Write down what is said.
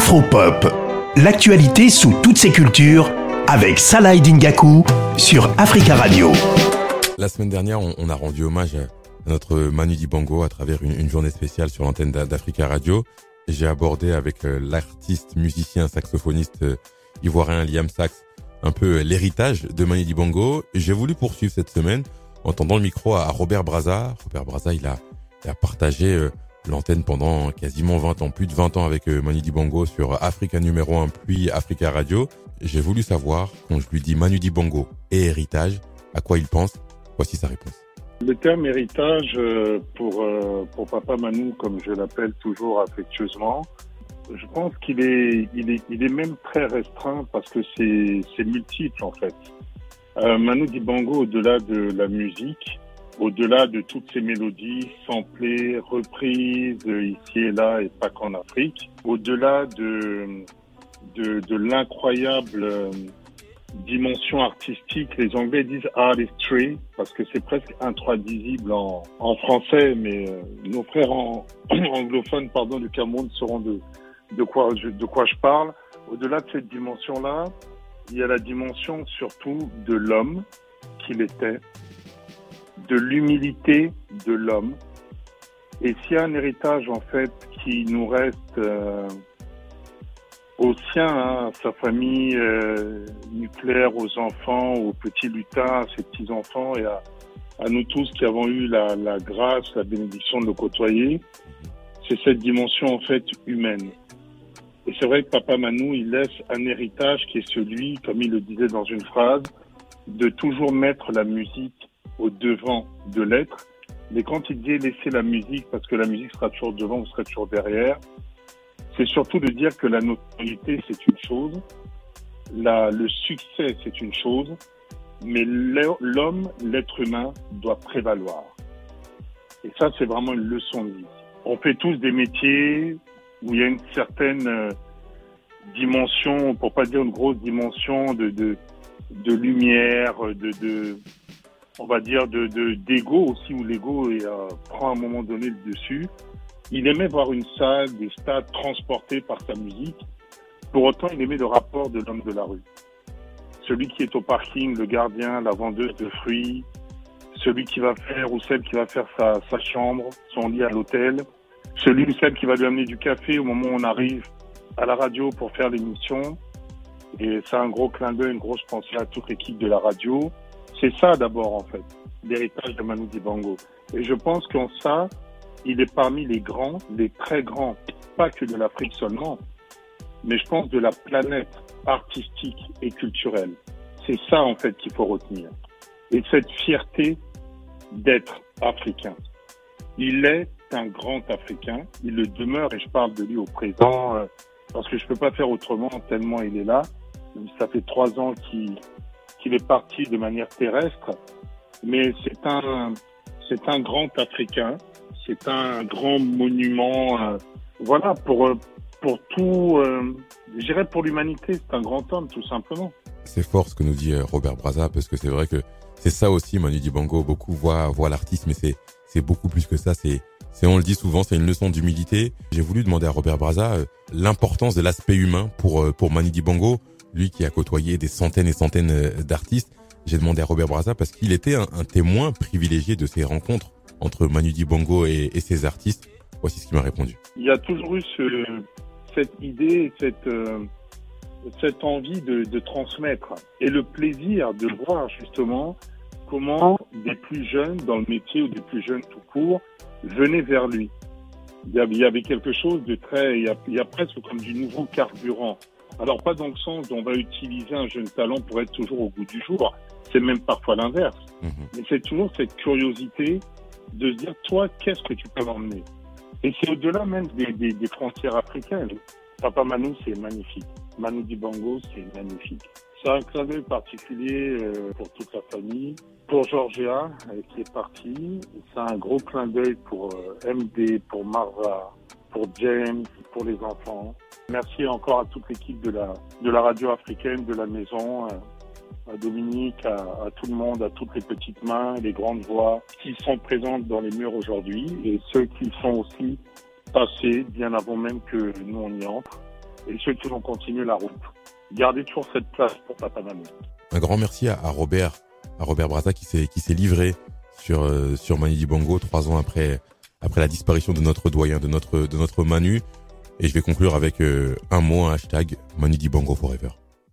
Afropop, l'actualité sous toutes ses cultures avec Salah Dingaku sur Africa Radio. La semaine dernière, on, a rendu hommage à notre Manu Dibango à travers une, journée spéciale sur l'antenne d'Africa Radio. J'ai abordé avec euh, l'artiste, musicien, saxophoniste euh, ivoirien Liam Sax un peu euh, l'héritage de Manu Dibango. J'ai voulu poursuivre cette semaine en tendant le micro à Robert Braza. Robert Braza, il a, il a partagé l'antenne pendant quasiment 20 ans, plus de 20 ans avec euh, Manu Dibango sur Africa numéro 1 puis Africa Radio. J'ai voulu savoir, quand je lui dis Manu Dibango et héritage, à quoi il pense? Voici sa réponse. Le terme héritage euh, pour, euh, pour Papa Manu, comme je l'appelle toujours affectueusement, je pense qu'il est, il est, il est même très restreint parce que c'est, multiple en fait. Manu Dibango, au-delà de la musique, au-delà de toutes ces mélodies samplées, reprises ici et là et pas qu'en Afrique, au-delà de, de, de l'incroyable euh, dimension artistique, les Anglais disent artistry parce que c'est presque intraduisible en, en français, mais euh, nos frères anglophones pardon, du Cameroun sauront de, de, quoi, de quoi je parle. Au-delà de cette dimension-là, il y a la dimension surtout de l'homme qu'il était, de l'humilité de l'homme. Et s'il y a un héritage en fait qui nous reste euh, au sien, hein, à sa famille euh, nucléaire, aux enfants, aux petits lutins, à ses petits-enfants et à, à, nous tous qui avons eu la, la grâce, la bénédiction de le côtoyer, c'est cette dimension en fait humaine. Et c'est vrai que Papa Manou, il laisse un héritage qui est celui, comme il le disait dans une phrase, de toujours mettre la musique au devant de l'être. Mais quand il dit laisser la musique, parce que la musique sera toujours devant, vous serez toujours derrière, c'est surtout de dire que la notoriété, c'est une chose, la, le succès, c'est une chose, mais l'homme, l'être humain, doit prévaloir. Et ça, c'est vraiment une leçon de vie. On fait tous des métiers où il y a une certaine euh, dimension, pour pas dire une grosse dimension de, de, de lumière, de, de, on va dire, de d'ego aussi, où l'ego euh, prend à un moment donné le dessus. Il aimait voir une salle, des stades transportés par sa musique. Pour autant, il aimait le rapport de l'homme de la rue. Celui qui est au parking, le gardien, la vendeuse de fruits, celui qui va faire ou celle qui va faire sa, chambre, son lit à l'hôtel, celui ou celle qui va lui amener du café au moment où on arrive à la radio pour faire l'émission. Et c'est un gros clin d'œil, une grosse pensée à toute l'équipe de la radio. C'est ça d'abord en fait, l'héritage de Manu Dibango. Et je pense qu'en ça, il est parmi les grands, les très grands, pas que de l'Afrique seulement, mais je pense de la planète artistique et culturelle. C'est ça en fait qu'il faut retenir. Et cette fierté d'être africain. Il est un grand Africain, il le demeure et je parle de lui au présent euh, parce que je peux pas faire autrement tellement il est là. Ça fait trois ans qu'il qu'il est parti de manière terrestre, mais c'est un, c'est un grand Africain, c'est un grand monument, euh, voilà, pour, euh, pour tout, euh, je dirais pour l'humanité, c'est un grand homme, tout simplement. C'est fort ce que nous dit Robert Braza, parce que c'est vrai que c'est ça aussi, Manu Dibango, beaucoup voient, voient l'artiste, mais c'est, c'est beaucoup plus que ça, c'est, on le dit souvent, c'est une leçon d'humilité. J'ai voulu demander à Robert Braza l'importance de l'aspect humain pour, pour Manu Dibango lui qui a côtoyé des centaines et centaines euh, d'artistes. J'ai demandé à Robert Braza parce qu'il était un, témoin privilégié de ces rencontres entre Manu Dibango et, et ces artistes. Voici ce qu'il m'a répondu. Il y a toujours eu ce, cette idée, cette, euh, cette envie de, transmettre et le plaisir de voir justement comment des plus jeunes dans le métier ou des plus jeunes tout court venaient vers lui. Il y avait quelque chose de très, il y a presque comme du nouveau carburant. Alors pas dans le sens où on va utiliser un jeune talent pour être toujours au bout du jour, c'est même parfois l'inverse. Mhm. Mais c'est toujours cette curiosité de se dire, toi, qu'est-ce que tu peux m'emmener? Et c'est au-delà même des, des, des, frontières africaines. Papa Manu, c'est magnifique. Manu Dibango, c'est magnifique. C'est un clin d'œil particulier euh, pour toute la famille. Pour Georgia, qui est partie, c'est un gros clin d'œil pour euh, MD, pour Marva, pour James, pour les enfants. Merci encore à toute l'équipe de la, de la radio africaine, de la maison, à Dominique, à, tout le monde, à toutes les petites mains, les grandes voix qui sont présentes dans les murs aujourd'hui et ceux qui sont aussi passés bien avant même que nous on y entre. et ceux qui vont continuer la route. Gardez toujours cette place pour Papa. Un grand merci à, Robert, à Robert Braza qui s'est livré sur euh, sur Manu Dibango trois ans après après la disparition de notre doyen, de notre de notre Manu. Et je vais conclure avec euh, un mot, un hashtag Manu Dibango Forever.